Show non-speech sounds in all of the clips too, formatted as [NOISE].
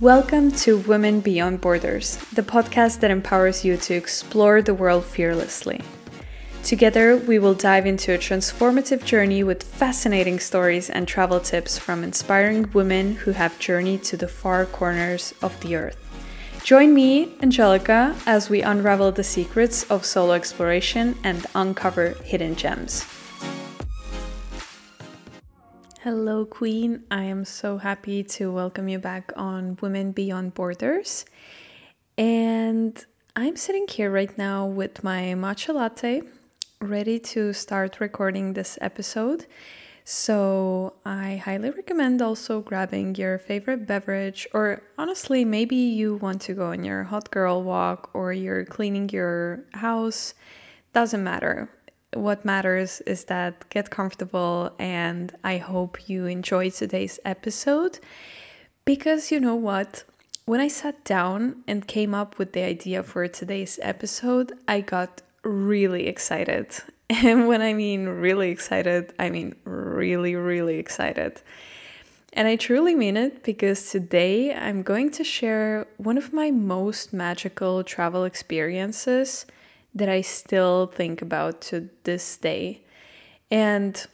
Welcome to Women Beyond Borders, the podcast that empowers you to explore the world fearlessly. Together, we will dive into a transformative journey with fascinating stories and travel tips from inspiring women who have journeyed to the far corners of the earth. Join me, Angeelika, as we unravel the secrets of solo exploration and uncover hidden gems. Hello, Queen. I am so happy to welcome you back on Women Beyond Borders. And I'm sitting here right now with my matcha latte, ready to start recording this episode. So I highly recommend also grabbing your favorite beverage, or honestly, maybe you want to go on your hot girl walk or you're cleaning your house. Doesn't matter. What matters is that get comfortable, and I hope you enjoy today's episode because you know what? When I sat down and came up with the idea for today's episode, I got really excited [LAUGHS] and when I mean really excited, I mean really, really excited. And I truly mean it because today I'm going to share one of my most magical travel experiences that I still think about to this day. And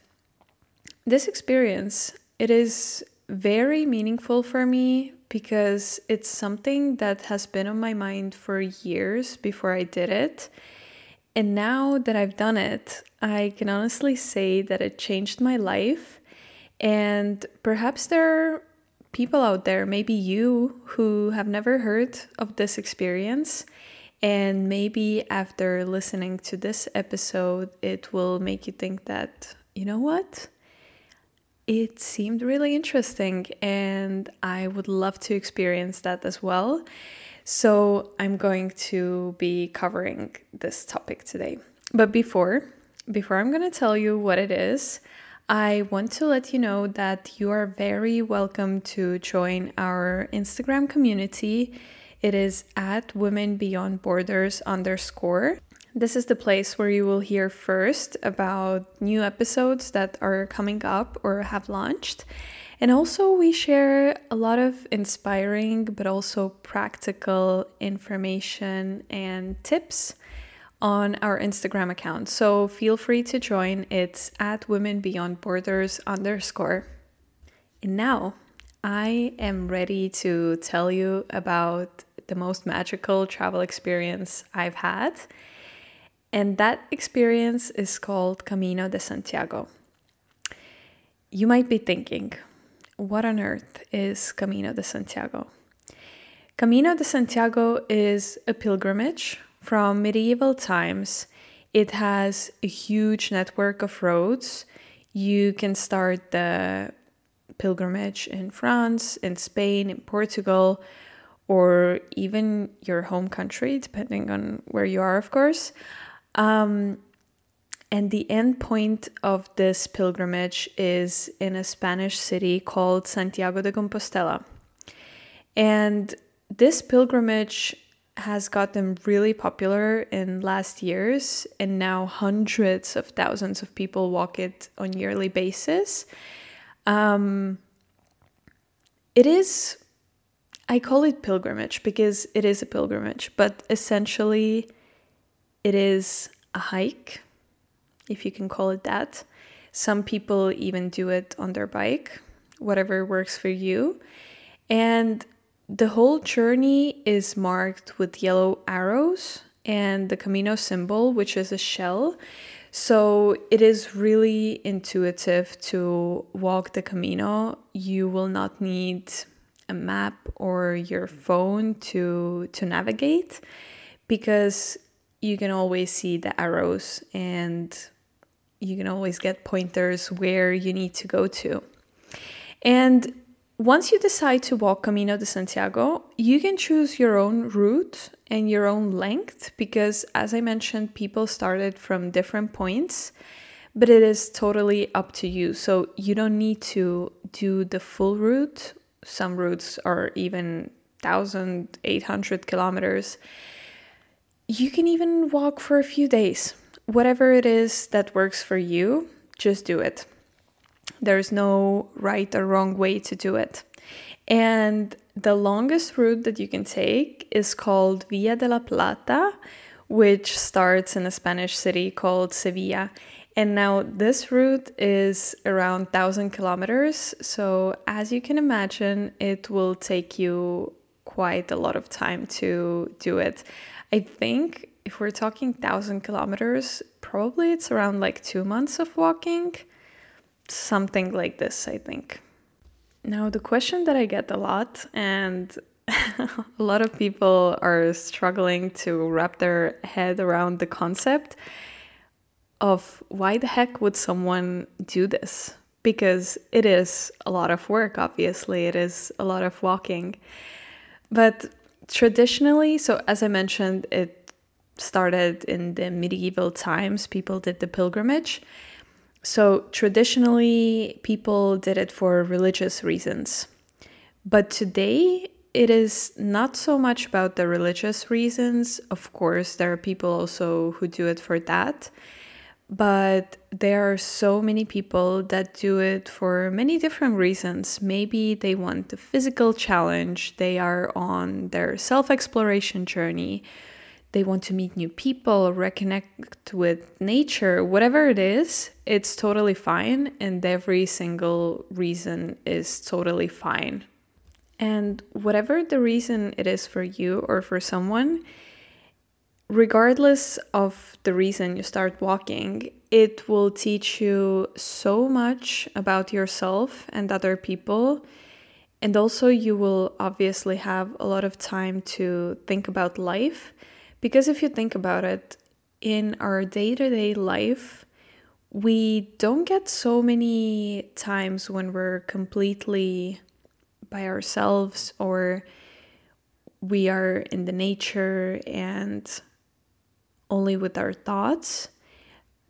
this experience, it is very meaningful for me because it's something that has been on my mind for years before I did it. And now that I've done it, I can honestly say that it changed my life. And perhaps there are people out there, maybe you, who have never heard of this experience. And maybe after listening to this episode, it will make you think that, you know what? It seemed really interesting, and I would love to experience that as well. So I'm going to be covering this topic today. But before, before I'm going to tell you what it is, I want to let you know that you are very welcome to join our Instagram community. It is at Women Beyond Borders underscore. This is the place where you will hear first about new episodes that are coming up or have launched. And also, we share a lot of inspiring but also practical information and tips on our Instagram account. So feel free to join. It's at Women Beyond Borders underscore. And now I am ready to tell you about the most magical travel experience I've had. And that experience is called Camino de Santiago. You might be thinking, what on earth is Camino de Santiago? Camino de Santiago is a pilgrimage from medieval times. It has a huge network of roads. You can start the pilgrimage in France, in Spain, in Portugal, or even your home country, depending on where you are, of course. Um, and the end point of this pilgrimage is in a Spanish city called Santiago de Compostela. And this pilgrimage has gotten really popular in last years and now hundreds of thousands of people walk it on yearly basis um, it is i call it pilgrimage because it is a pilgrimage but essentially it is a hike if you can call it that. Some people even do it on their bike, whatever works for you. And the whole journey is marked with yellow arrows and the Camino symbol, which is a shell. So it is really intuitive to walk the Camino. You will not need a map or your phone to to navigate because you can always see the arrows and you can always get pointers where you need to go to. And once you decide to walk Camino de Santiago, you can choose your own route and your own length because, as I mentioned, people started from different points, but it is totally up to you. So you don't need to do the full route. Some routes are even 1,800 kilometers. You can even walk for a few days whatever it is that works for you, just do it. There's no right or wrong way to do it. And the longest route that you can take is called Via de la Plata, which starts in a Spanish city called Sevilla. And now this route is around 1000 kilometers. So, as you can imagine, it will take you quite a lot of time to do it. I think if we're talking 1000 kilometers, probably it's around like two months of walking. Something like this, I think. Now, the question that I get a lot, and [LAUGHS] a lot of people are struggling to wrap their head around the concept of why the heck would someone do this? Because it is a lot of work, obviously, it is a lot of walking. But traditionally, so as I mentioned, it started in the medieval times, people did the pilgrimage. So traditionally, people did it for religious reasons. But today, it is not so much about the religious reasons. Of course, there are people also who do it for that. But there are so many people that do it for many different reasons. Maybe they want the physical challenge, they are on their self exploration journey, they want to meet new people, reconnect with nature, whatever it is, it's totally fine. And every single reason is totally fine. And whatever the reason it is for you or for someone, regardless of the reason you start walking, it will teach you so much about yourself and other people. And also, you will obviously have a lot of time to think about life. Because if you think about it, in our day to day life, we don't get so many times when we're completely by ourselves or we are in the nature and only with our thoughts.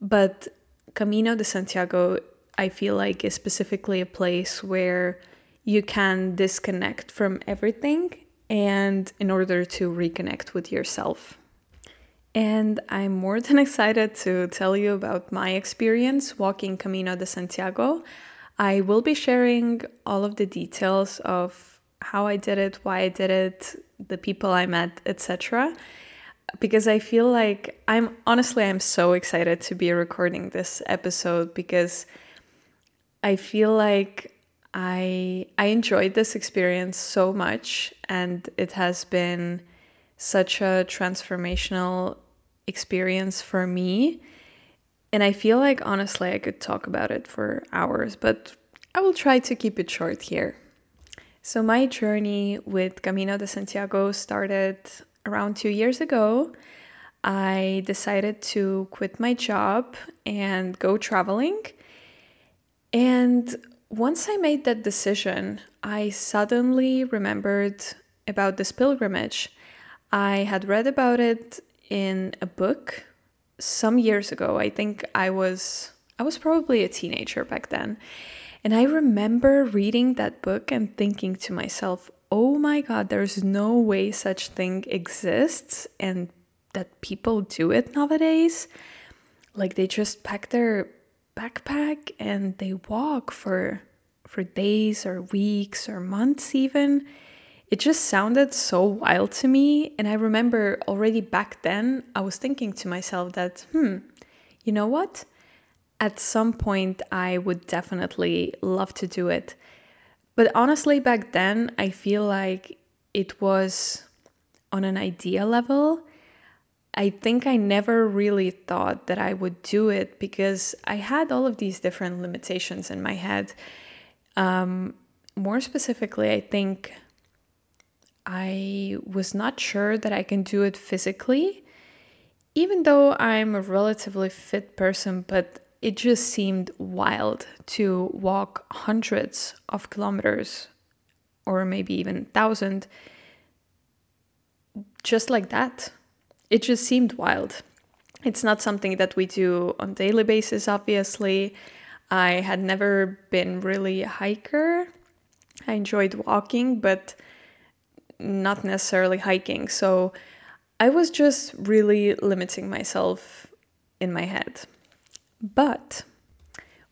But Camino de Santiago, I feel like, is specifically a place where you can disconnect from everything and in order to reconnect with yourself. And I'm more than [LAUGHS] excited to tell you about my experience walking Camino de Santiago. I will be sharing all of the details of how I did it, why I did it, the people I met, etc because I feel like I'm honestly I'm so excited to be recording this episode because I feel like I I enjoyed this experience so much and it has been such a transformational experience for me. And I feel like honestly I could talk about it for hours, but I will try to keep it short here. So my journey with Camino de Santiago started around two years ago, I decided to quit my job and go traveling. And once I made that decision, I suddenly remembered about this pilgrimage. I had read about it in a book some years ago. I think I was I was probably a teenager back then. And I remember reading that book and thinking to myself, oh my god, there's no way such thing exists and that people do it nowadays. Like they just pack their backpack and they walk for for days or weeks or months even. It just sounded so wild to me and I remember already back then I was thinking to myself that hmm, you know what? At some point I would definitely love to do it but honestly, back then, I feel like it was on an idea level. I think I never really thought that I would do it because I had all of these different limitations in my head. Um, more specifically, I think I was not sure that I can do it physically, even though I'm a relatively fit person, but it just seemed wild to walk hundreds of kilometers or maybe even thousand just like that. It just seemed wild. It's not something that we do on daily basis obviously. I had never been really a hiker. I enjoyed walking but not necessarily hiking. So i was just really limiting myself in my head but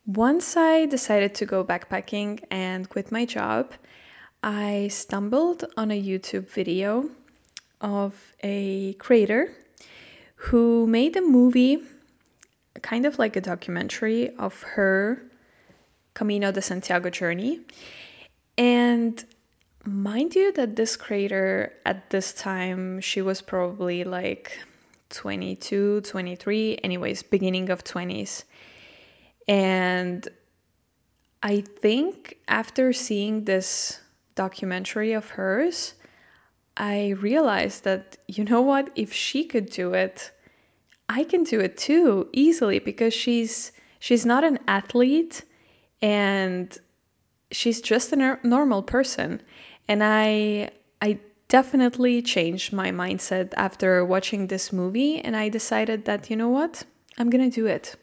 once I decided to go backpacking and quit my job, I stumbled on a YouTube video of a creator who made a movie, kind of like a documentary of her Camino de Santiago journey. And mind you, that this creator at this time, she was probably like 22, 23, anyways, beginning of 20s. And I think after seeing this documentary of hers, I realized that, you know what, if she could do it, I can do it too easily because she's she's not an athlete and she's just a normal person and I I definitely changed my mindset after watching this movie and I decided that you know what I'm to do it.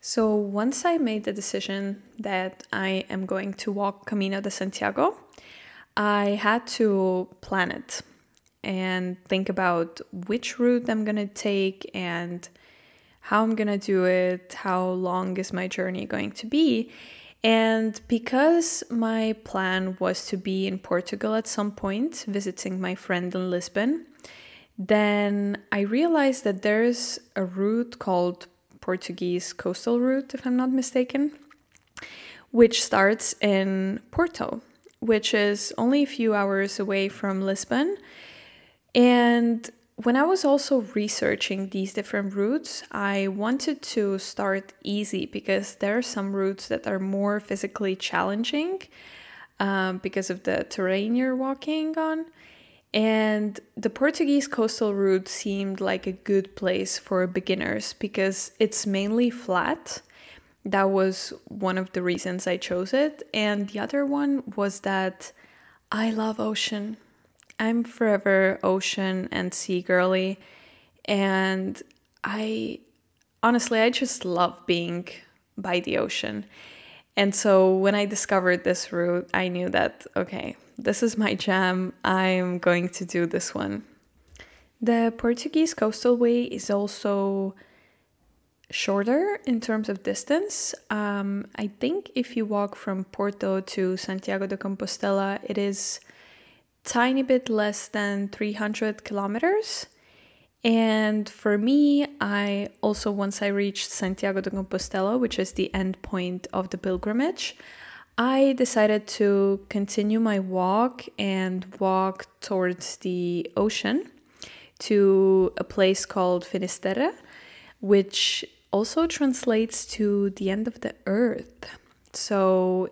So once I made the decision that I am going to walk Camino de Santiago, I had to plan it and think about which route I'm to take and how I'm to do it, how long is my journey going to be. And because my plan was to be in Portugal at some point, visiting my friend in Lisbon, then I realized that there's a route called Portuguese Coastal Route, if I'm not mistaken, which starts in Porto which is only a few hours away from Lisbon. And when I was also researching these different routes, I wanted to start easy because there are some routes that are more physically challenging um, because of the terrain you're walking on. And the Portuguese coastal route seemed like a good place for beginners because it's mainly flat that was one of the reasons I chose it. And the other one was that I love ocean. I'm forever ocean and sea girly. And I honestly, I just love being by the ocean. And so when I discovered this route, I knew that, okay, this is my jam. I'm going to do this one. The Portuguese Coastal Way is also shorter in terms of distance. Um, I think if you walk from Porto to Santiago de Compostela, it is tiny bit less than 300 kilometers. And for me, I also, once I reached Santiago de Compostela, which is the end point of the pilgrimage, I decided to continue my walk and walk towards the ocean to a place called Finisterre, which also translates to the end of the earth. So,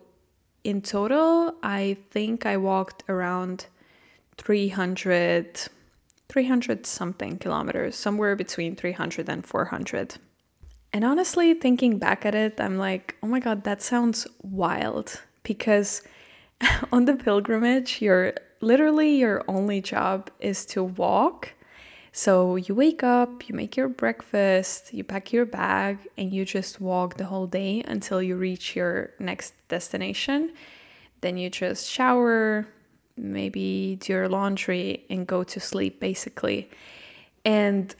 in total, I think I walked around 300, 300 something kilometers, somewhere between 300 and 400. And honestly, thinking back at it, I'm like, oh my god, that sounds wild because [LAUGHS] on the pilgrimage, your literally your only job is to walk so you wake up, you make your breakfast, you pack your bag, and you just walk the whole day until you reach your next destination. Then you just shower, maybe do your laundry, and go to sleep basically. And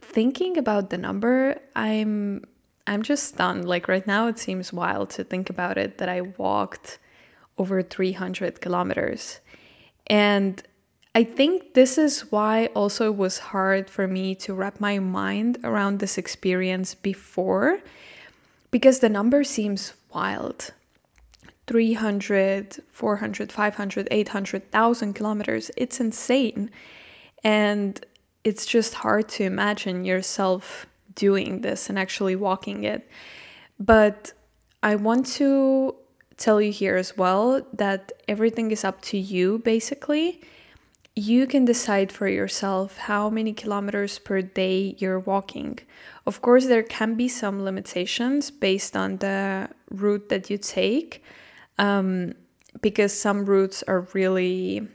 thinking about the number, I'm I'm just stunned. Like right now it seems wild to think about it that I walked over 300 kilometers. And I think this is why also it was hard for me to wrap my mind around this experience before because the number seems wild. 300, 400, 500, 800,000 kilometers. It's insane. And it's just hard to imagine yourself doing this and actually walking it. But I want to tell you here as well that everything is up to you basically you can decide for yourself how many kilometers per day you're walking. Of course, there can be some limitations based on the route that you take, um, because some routes are really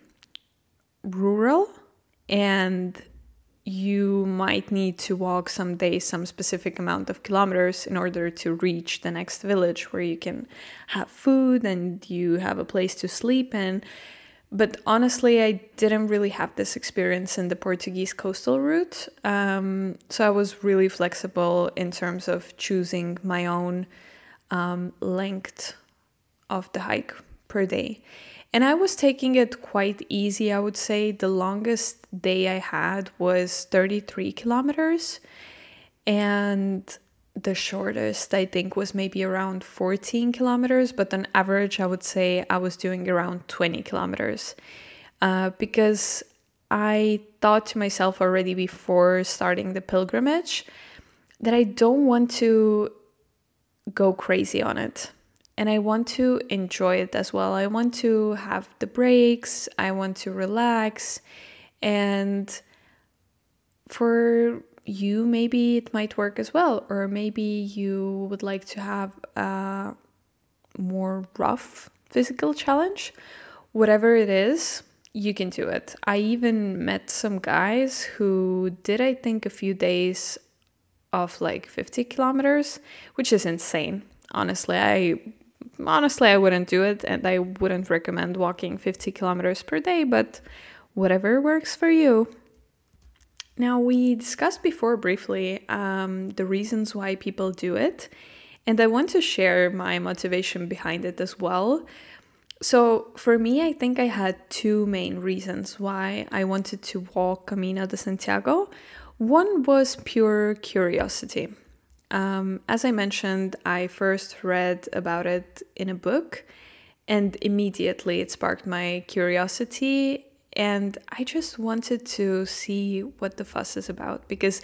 rural and you might need to walk some days some specific amount of kilometers in order to reach the next village where you can have food and you have a place to sleep and but honestly, I didn't really have this experience in the Portuguese coastal route. Um, so I was really flexible in terms of choosing my own um, length of the hike per day. And I was taking it quite easy, I would say. The longest day I had was 33 kilometers. And the shortest, I think, was maybe around 14 kilometers. But on average, I would say I was doing around 20 kilometers. Uh, because I thought to myself already before starting the pilgrimage that I don't want to go crazy on it and I want to enjoy it as well. I want to have the breaks, I want to relax, and for you, maybe it might work as well, or maybe you would like to have a more rough physical challenge. Whatever it is, you can do it. I even met some guys who did, I think, a few days of like 50 kilometers, which is insane. Honestly, I honestly, I wouldn't do it and I wouldn't recommend walking 50 kilometers per day, but whatever works for you. Now, we discussed before briefly um, the reasons why people do it, and I want to share my motivation behind it as well. So, for me, I think I had two main reasons why I wanted to walk Camino de Santiago. One was pure curiosity. Um, as I mentioned, I first read about it in a book, and immediately it sparked my curiosity. And I just wanted to see what the fuss is about because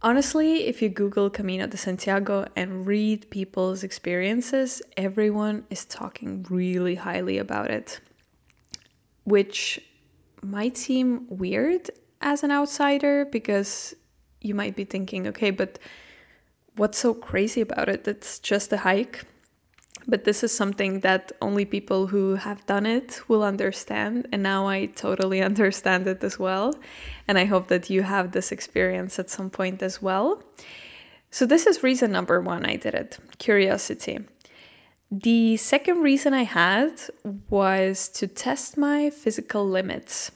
honestly, if you Google Camino de Santiago and read people's experiences, everyone is talking really highly about it, which might seem weird as an outsider because you might be thinking, okay, but what's so crazy about it? It's just a hike. But this is something that only people who have done it will understand. And now I totally [LAUGHS] understand it as well. And I hope that you have this experience at some point as well. So, this is reason number one I did it curiosity. The second reason I had was to test my physical limits.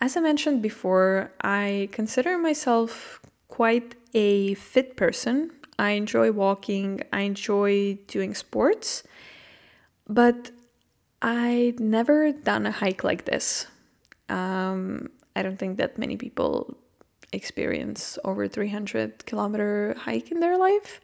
As I mentioned before, I consider myself quite a fit person. I enjoy walking, I enjoy doing sports, but I'd never done a hike like this. Um, I don't think that many people experience over 300 kilometer hike in their life.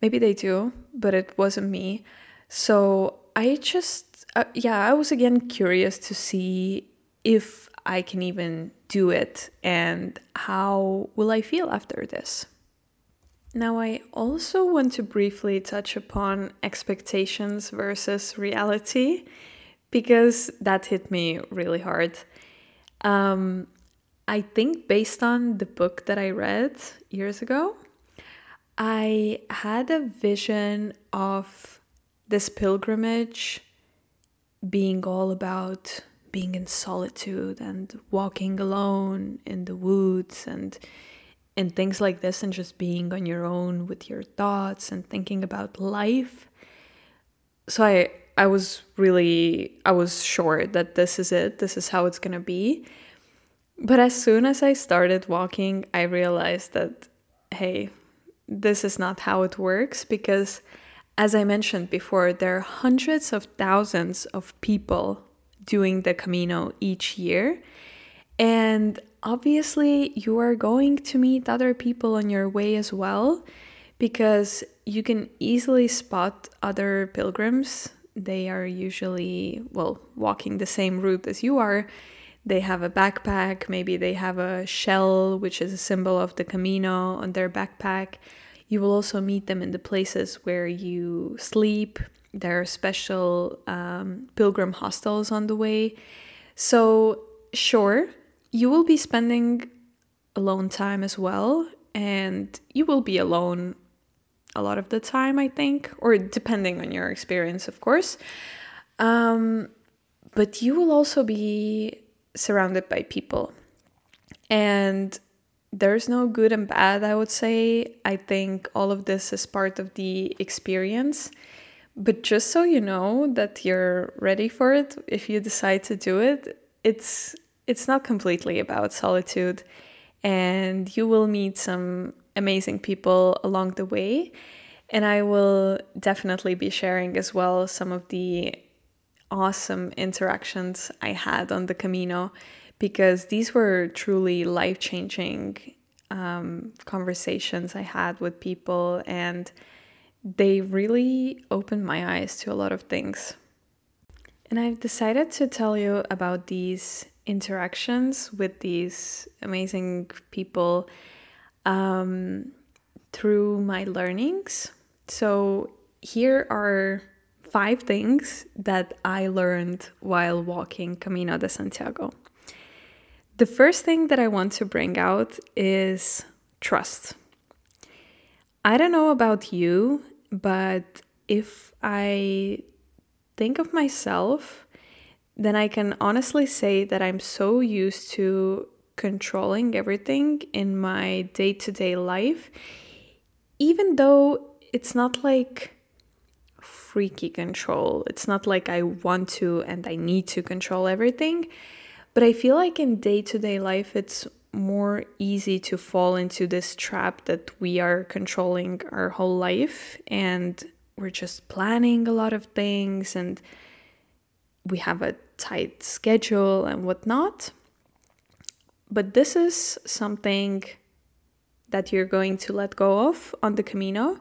Maybe they do, but it wasn't me. So I just, uh, yeah, I was again curious to see if I can even do it and how will I feel after this. Now, I also want to briefly touch upon expectations versus reality because that hit me really hard. Um, I think, based on the book that I read years ago, I had a vision of this pilgrimage being all about being in solitude and walking alone in the woods and and things like this and just being on your own with your thoughts and thinking about life. So i i was really i was sure that this is it this is how it's going to be. But as soon as i started walking i realized that hey this is not how it works because as i mentioned before there are hundreds of thousands of people doing the Camino each year. And obviously, you are going to meet other people on your way as well because you can easily spot other pilgrims. They are usually, well, walking the same route as you are. They have a backpack, maybe they have a shell, which is a symbol of the Camino, on their backpack. You will also meet them in the places where you sleep there are special um, pilgrim hostels on the way. So, sure, you will be spending alone time as well, and you will be alone a lot of the time, I think, or depending on your experience, of course. Um, but you will also be surrounded by people. And there's no good and bad, I would say. I think all of this is part of the experience. But just so you know that you're ready for it, if you decide to do it, it's it's not completely about solitude and you will meet some amazing people along the way. And I will definitely be sharing as well some of the awesome interactions I had on the Camino because these were truly life changing um, conversations I had with people, and they really opened my eyes to a lot of things. And I've decided to tell you about these interactions with these amazing people um, through my learnings. So, here are five things that I learned while walking Camino de Santiago. The first thing that I want to bring out is trust. I don't know about you, but if I think of myself, then I can honestly say that I'm so used to controlling everything in my day to day life, even though it's not like freaky control. It's not like I want to and I need to control everything. But I feel like in day to day life, it's more easy to fall into this trap that we are controlling our whole life and we're just planning a lot of things and we have a tight schedule and whatnot. But this is something that you're going to let go of on the Camino.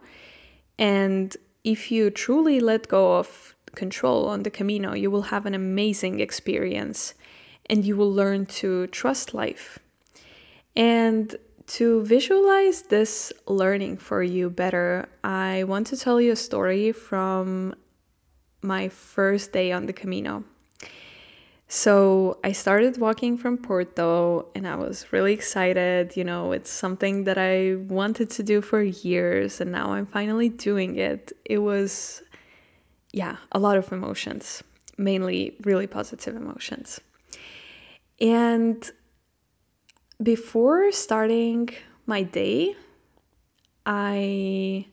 And if you truly let go of control on the Camino, you will have an amazing experience and you will learn to trust life. And to visualize this learning for you better, I want to tell you a story from my first day on the Camino. So I started walking from Porto and I was really excited. You know, it's something that I wanted to do for years and now I'm finally doing it. It was, yeah, a lot of emotions, mainly really positive emotions. And before starting my day, I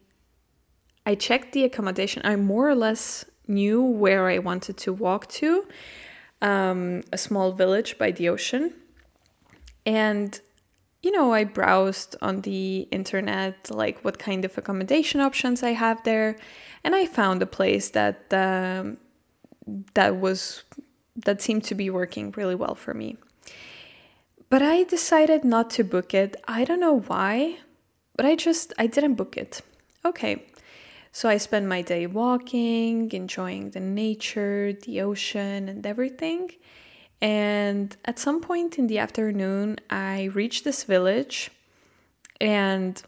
I checked the accommodation. I more or less knew where I wanted to walk to, um, a small village by the ocean, and you know I browsed on the internet like what kind of accommodation options I have there, and I found a place that um, that was that seemed to be working really well for me. But I decided not to book it. I don't know why, but I just I didn't book it. Okay. So I spent my day walking, enjoying the nature, the ocean and everything. And at some point in the afternoon, I reached this village and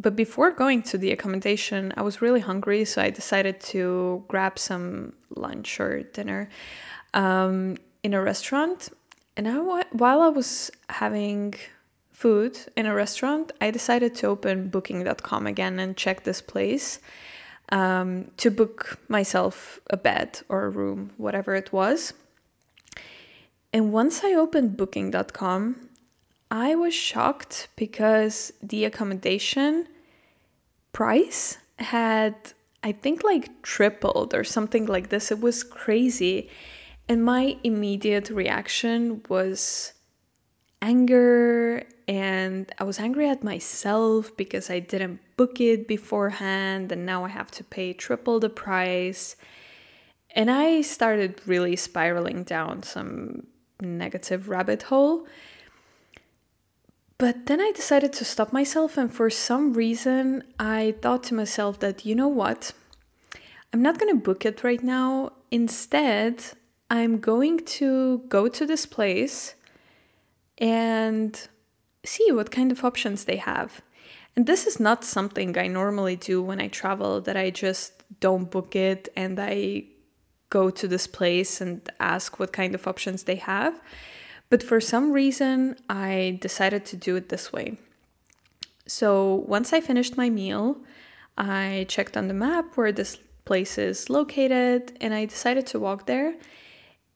but before going to the accommodation, I was really hungry, so I decided to grab some lunch or dinner um, in a restaurant. And I, while I was having food in a restaurant, I decided to open booking.com again and check this place um, to book myself a bed or a room, whatever it was. And once I opened booking.com, I was shocked because the accommodation price had, I think, like tripled or something like this. It was crazy. And my immediate reaction was anger, and I was angry at myself because I didn't book it beforehand, and now I have to pay triple the price. And I started really spiraling down some negative rabbit hole. But then I decided to stop myself, and for some reason, I thought to myself that, you know what? I'm not gonna book it right now. Instead, I'm going to go to this place and see what kind of options they have. And this is not something I normally do when I travel, that I just don't book it and I go to this place and ask what kind of options they have. But for some reason, I decided to do it this way. So once I finished my meal, I checked on the map where this place is located and I decided to walk there.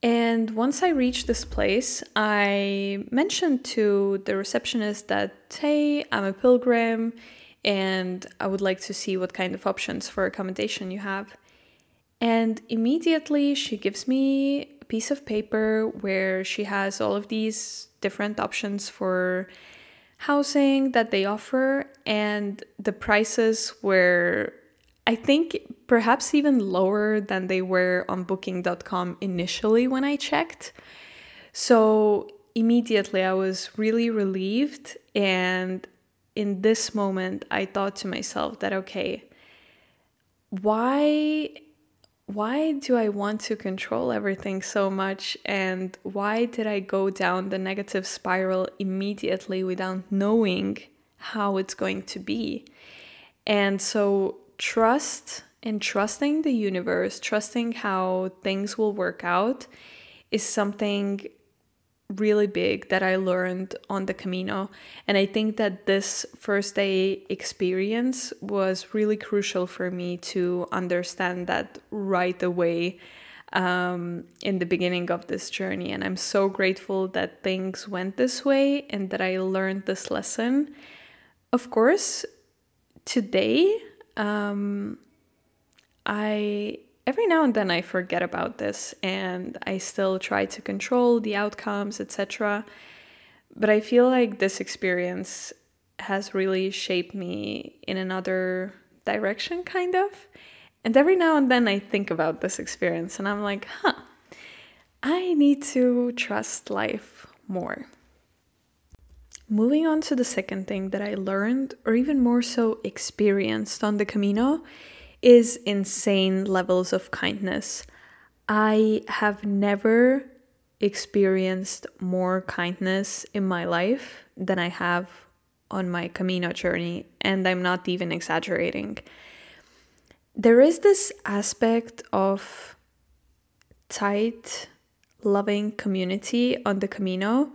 And once I reached this place, I mentioned to the receptionist that, hey, I'm a pilgrim and I would like to see what kind of options for accommodation you have. And immediately she gives me a piece of paper where she has all of these different options for housing that they offer, and the prices were, I think, perhaps even lower than they were on booking.com initially when I checked. So immediately I was really relieved. And in this moment, I thought to myself that, okay, why why do I want to control everything so much? And why did I go down the negative spiral immediately without knowing how it's going to be? And so, trust and trusting the universe, trusting how things will work out, is something really big that I learned on the Camino. And I think that this first day experience was really crucial for me to understand that right away um, in the beginning of this journey. And I'm so grateful that things went this way and that I learned this lesson. Of course, today, um, I every now and then I forget about this and I still try to control the outcomes, etc. But I feel like this experience has really shaped me in another direction, kind of. And every now and then I think about this experience and I'm like, huh, I need to trust life more. Moving on to the second thing that I learned, or even more so experienced on the Camino, is insane levels of kindness. I have never experienced more kindness in my life than I have on my Camino journey, and I'm not even exaggerating. There is this aspect of tight, loving community on the Camino,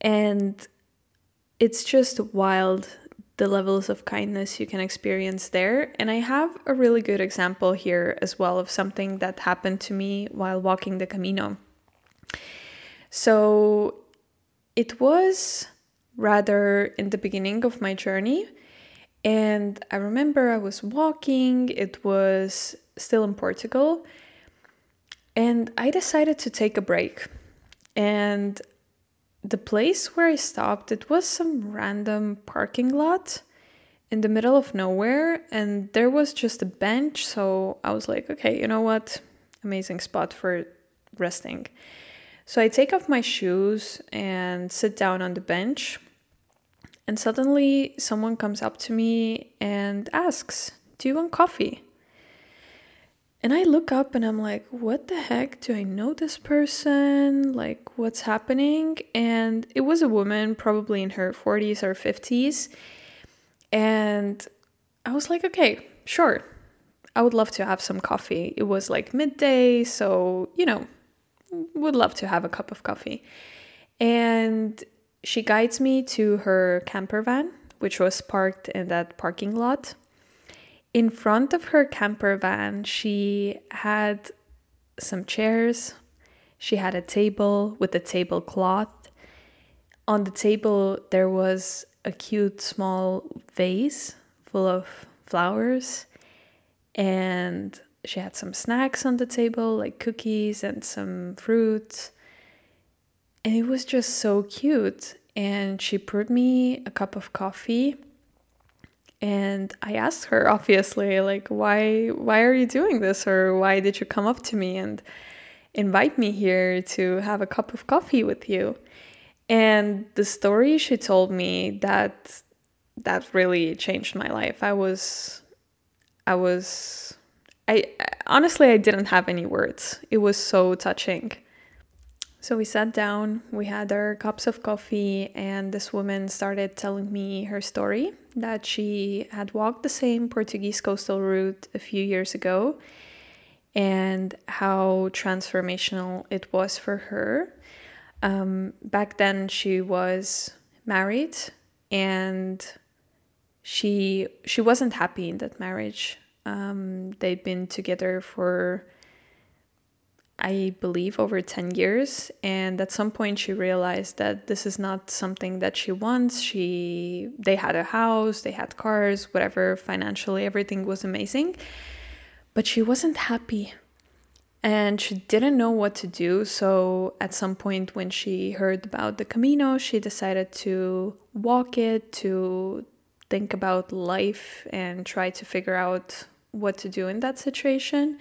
and it's just wild the levels of kindness you can experience there. And I have a really good example here as well of something that happened to me while walking the Camino. So it was rather in the beginning of my journey. And I remember I was walking, it was still in Portugal. And I decided to take a break. And the place where I stopped, it was some random parking lot in the middle of nowhere, and there was just a bench. So I was like, okay, you know what? Amazing spot for resting. So I take off my shoes and sit down on the bench. And suddenly someone comes up to me and asks, Do you want coffee? And I look up and I'm like, what the heck? Do I know this person? Like, what's happening? And it was a woman, probably in her 40s or 50s. And I was like, okay, sure. I would love to have some coffee. It was like midday, so, you know, would love to have a cup of coffee. And she guides me to her camper van, which was parked in that parking lot in front of her camper van, she had some chairs. She had a table with a tablecloth. On the table, there was a cute small vase full of flowers. And she had some snacks on the table, like cookies and some fruits. And it was just so cute. And she poured me a cup of coffee and I asked her [LAUGHS] obviously like why why are you doing this? Or why did you come up to me and invite me here to have a cup of coffee with you? And the story she told me that that really changed my life. I was I was I honestly I didn't have any words. It was so touching so we sat down, we had our cups of coffee, and this woman started telling me her story that she had walked the same Portuguese coastal route a few years ago and how transformational it was for her. Um, back then, she was married and she she wasn't happy in that marriage. Um, they'd been together for I believe, over 10 years. And at some point, she realized that this is not something that she wants. She, they had a house, they had cars, whatever, financially, everything was amazing. But she wasn't happy and she didn't know what to do. So, at some point, when she heard about the Camino, she decided to walk it, to think about life and try to figure out what to do in that situation.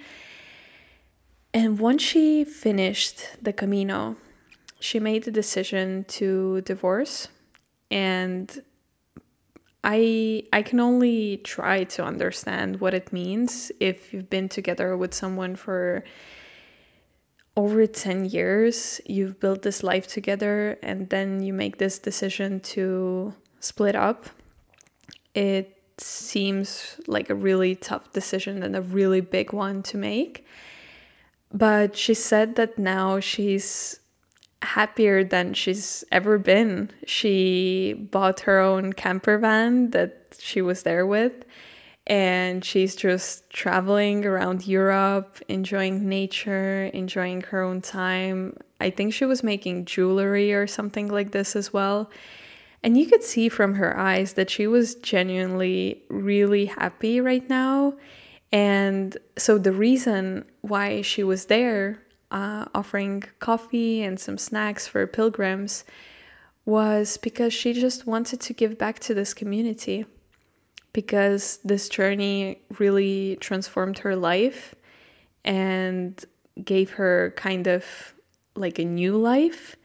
And once she finished the Camino, she made the decision to divorce. And I I can only try to understand what it means if you've been together with someone for over 10 years, you've built this life together and then you make this decision to split up. It seems like a really tough decision and a really big one to make. But she said that now she's happier than she's ever been. She bought her own camper van that she was there with, and she's just traveling around Europe, enjoying nature, enjoying her own time. I think she was making jewelry or something like this as well. And you could see from her eyes that she was genuinely really happy right now. And so the reason why she was there uh, offering coffee and some snacks for pilgrims was because she just wanted to give back to this community because this journey really transformed her life and gave her kind of like a new life.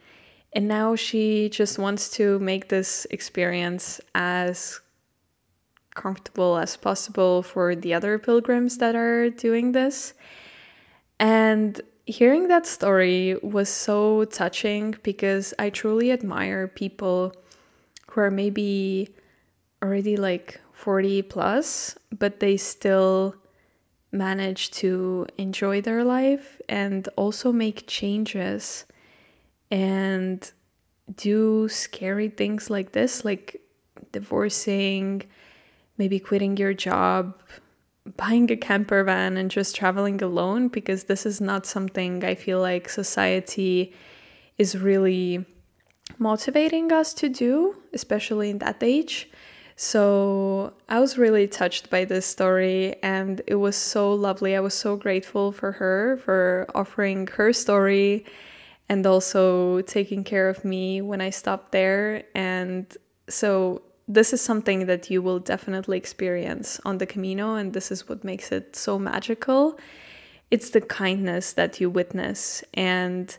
And now she just wants to make this experience as comfortable as possible for the other pilgrims that are doing this. And hearing that story was so touching because I truly admire people who are maybe already like 40 plus, but they still manage to enjoy their life and also make changes and do scary things like this, like divorcing, maybe quitting your job, buying a camper van and just traveling alone because this is not something I feel like society is really motivating us to do, especially in that age. So I was really touched by this story and it was so lovely. I was so grateful for her for offering her story and also taking care of me when I stopped there. And so this is something that you will definitely experience on the Camino, and this is what makes it so magical. It's the kindness that you witness, and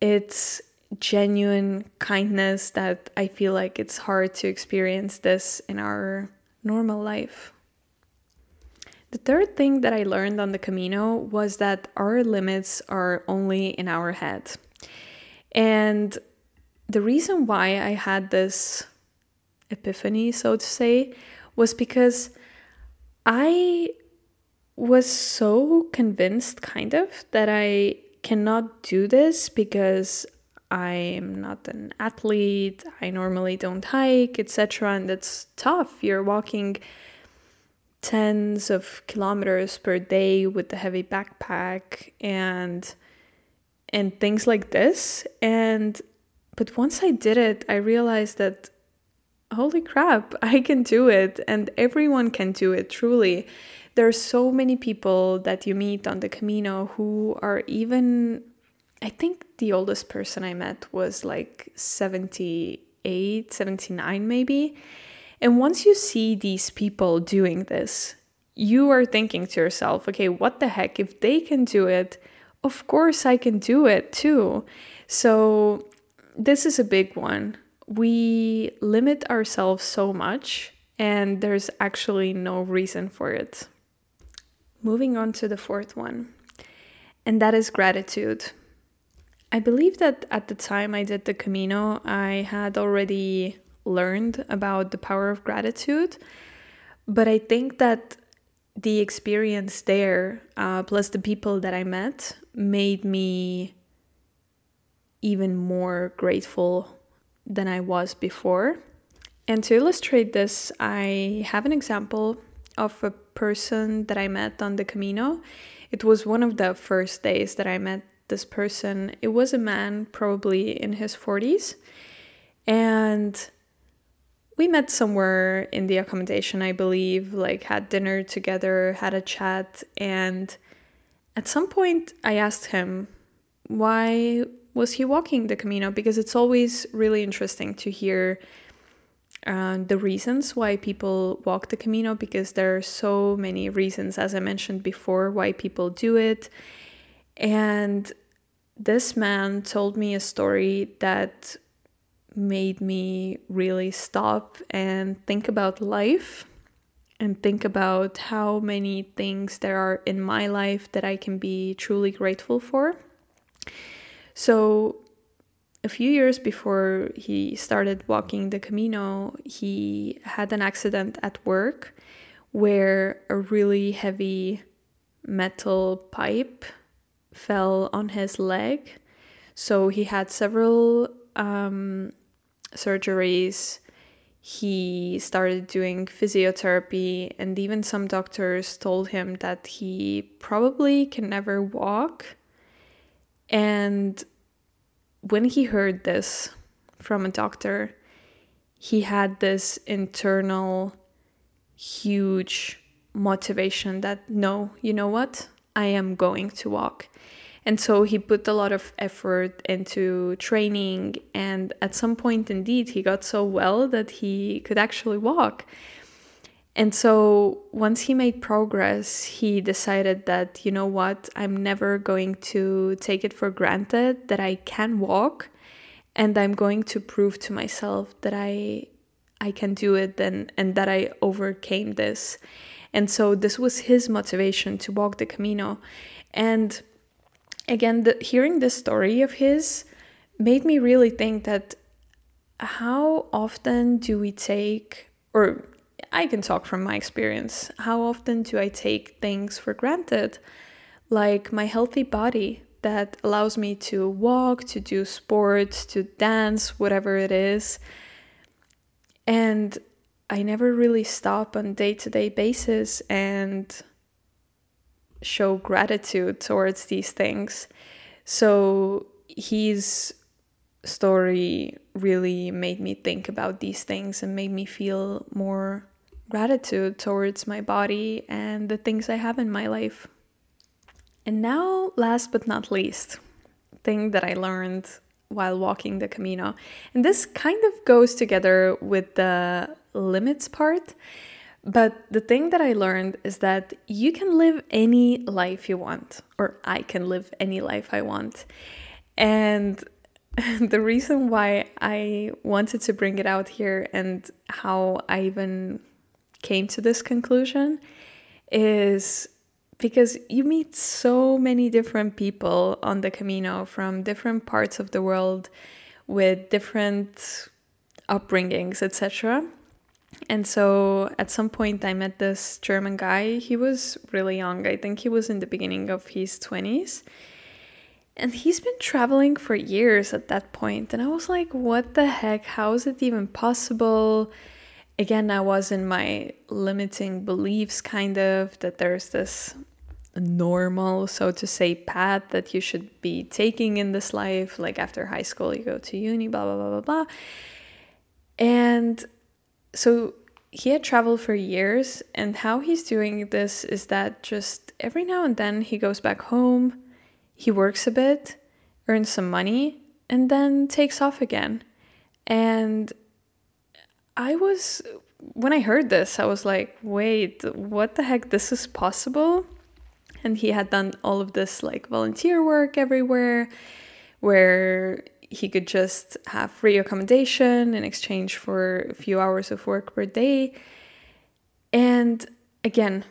it's genuine kindness that I feel like it's hard to experience this in our normal life. The third thing that I learned on the Camino was that our limits are only in our head. And the reason why I had this epiphany, so to say, was because I was so convinced, kind of, that I cannot do this because I am not an athlete, I normally don't hike, etc. And that's tough. You're walking tens of kilometers per day with a heavy backpack and and things like this and but once I did it I realized that holy crap, [LAUGHS] I can do it, and everyone can do it, truly. There are so many people that you meet on the Camino who are even, I think the oldest person I met was like 78, 79, maybe. And once you see these people doing this, you are thinking to yourself, okay, what the heck? If they can do it, of course I can do it too. So, this is a big one we limit ourselves so much, and there's actually no reason for it. Moving on to the fourth one, and that is gratitude. I believe that at the time I did the Camino, I had already learned about the power of gratitude, but I think that the experience there, uh, plus the people that I met, made me even more grateful than I was before. And to illustrate this, I have an example of a person that I met on the Camino. It was one of the first days that I met this person. It was a man, probably in his 40s. And we met somewhere in the accommodation, I believe, like had dinner together, had a chat. And at some point, I asked him, why was he walking the Camino? Because it's always really interesting to hear uh, the reasons why people walk the Camino because there are so many reasons, as I mentioned before, why people do it. And this man told me a story that made me really stop and think about life and think about how many things there are in my life that I can be truly grateful for. So, a few years before he started walking the Camino, he had an accident at work where a really heavy metal pipe fell on his leg. So, he had several um, surgeries he started doing physiotherapy, and even some doctors told him that he probably can never walk. And when he heard this from a doctor, he had this internal huge motivation that no, you know what? I am going to walk. And so he put a lot of effort into training. And at some point, indeed, he got so well that he could actually walk. And so once he made progress, he decided that, you know what, I'm never going to take it for granted that I can walk. And I'm going to prove to myself that I I can do it and, and that I overcame this. And so this was his motivation to walk the Camino. And again, the, hearing this story of his made me really think that how often do we take, or I can talk from my experience, how often do I take things for granted, like my healthy body that allows me to walk, to do sports, to dance, whatever it is. And I never really stop on day to day basis and show gratitude towards these things. So his story really made me think about these things and made me feel more gratitude towards my body and the things I have in my life. And now, last but not least, thing that I learned while walking the Camino. And this kind of goes together with the limits part but the thing that I learned is that you can live any life you want, or I can live any life I want. And [LAUGHS] the reason why I wanted to bring it out here and how I even came to this conclusion is because you meet so many different people on the Camino from different parts of the world with different upbringings, etc. And so at some point, I met this German guy. He was really young. I think he was in the beginning of his 20s. And he's been traveling for years at that point. And I was like, what the heck? How is it even possible? Again, I was in my limiting beliefs, kind of, that there's this normal, so to say, path that you should be taking in this life. Like after high school, you go to uni, blah, blah, blah, blah, blah. And so he had traveled for years, and how he's doing this is that just every now and then he goes back home, he works a bit, earns some money, and then takes off again. And I was, when I heard this, I was like, wait, what the heck? This is possible? And he had done all of this like volunteer work everywhere where he could just have free accommodation in exchange for a few hours of work per day. And again,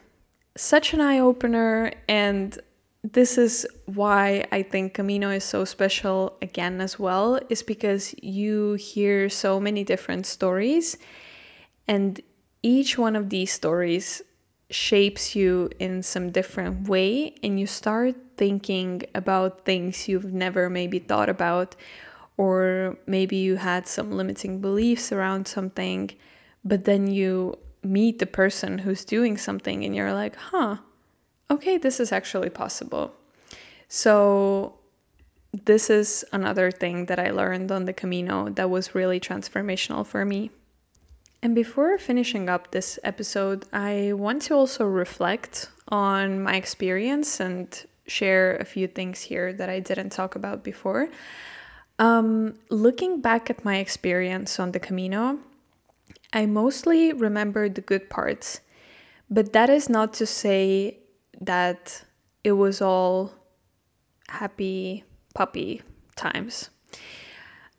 such an eye opener. And this is why I think Camino is so special again, as well, is because you hear so many different stories. And each one of these stories shapes you in some different way and you start thinking about things you've never maybe thought about or maybe you had some limiting beliefs around something, but then you meet the person who's doing something and you're like, huh, okay, this is actually possible. So, this is another thing that I learned on the Camino that was really transformational for me. And before finishing up this episode, I want to also reflect on my experience and share a few things here that I didn't talk about before. Um, looking back at my experience on the Camino, I mostly remember the good parts, but that is not to say that it was all happy puppy times.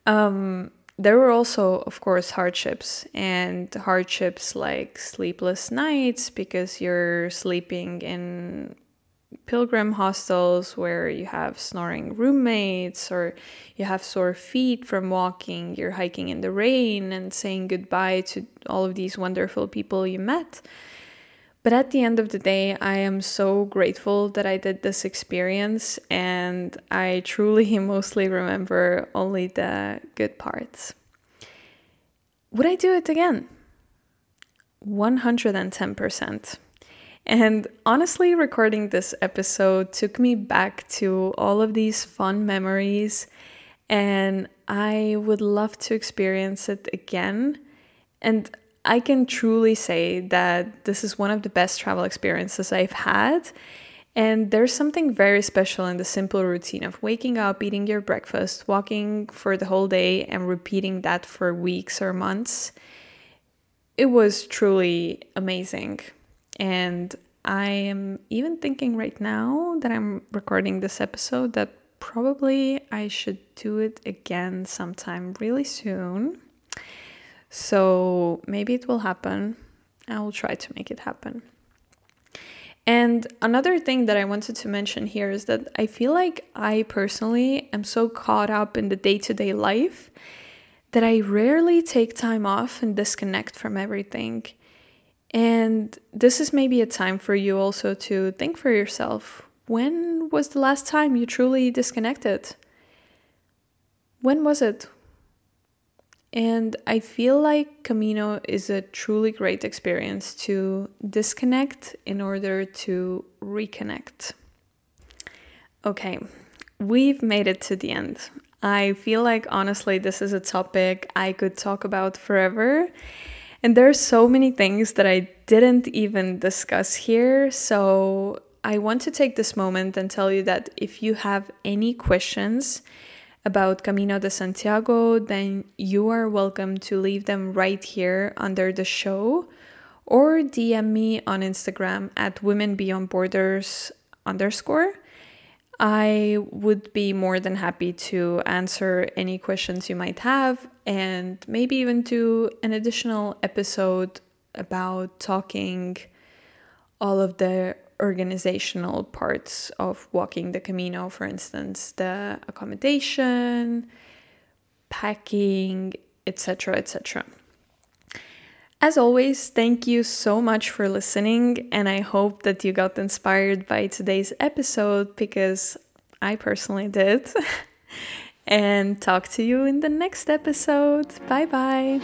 Um, there were also, of course, hardships, and hardships like sleepless nights because you're sleeping in pilgrim hostels where you have snoring roommates or you have sore feet from walking, you're hiking in the rain and saying goodbye to all of these wonderful people you met. But at the end of the day, I am so grateful that I did this experience, and I truly [LAUGHS] mostly remember only the good parts. Would I do it again? 110%. And honestly, recording this episode took me back to all of these fun memories, and I would love to experience it again. And I can truly say that this is one of the best travel experiences I've had. And there's something very special in the simple routine of waking up, eating your breakfast, walking for the whole day, and repeating that for weeks or months. It was truly amazing. And I am even thinking right now that I'm recording this episode that probably I should do it again sometime really soon. So maybe it will happen. I will try to make it happen. And another thing that I wanted to mention here is that I feel like I personally am so caught up in the day to day life that I rarely take time off and disconnect from everything. And this is maybe a time for you also to think for yourself when was the last time you truly disconnected? When was it? And I feel like Camino is a truly great experience to disconnect in order to reconnect. Okay, we've made it to the end. I feel like honestly, this is a topic I could talk about forever. And there are so many things that I didn't even discuss here. So I want to take this moment and tell you that if you have any questions, about Camino de Santiago, then you are welcome to leave them right here under the show or DM me on Instagram at Women Beyond Borders underscore. I would be more than happy to answer any questions you might have and maybe even do an additional episode about talking all of the organizational parts of walking the Camino, for instance, the accommodation, packing, etc., etc. As always, thank you so much for listening, and I hope that you got inspired by today's episode because I personally did. [LAUGHS] and talk to you in the next episode. Bye bye.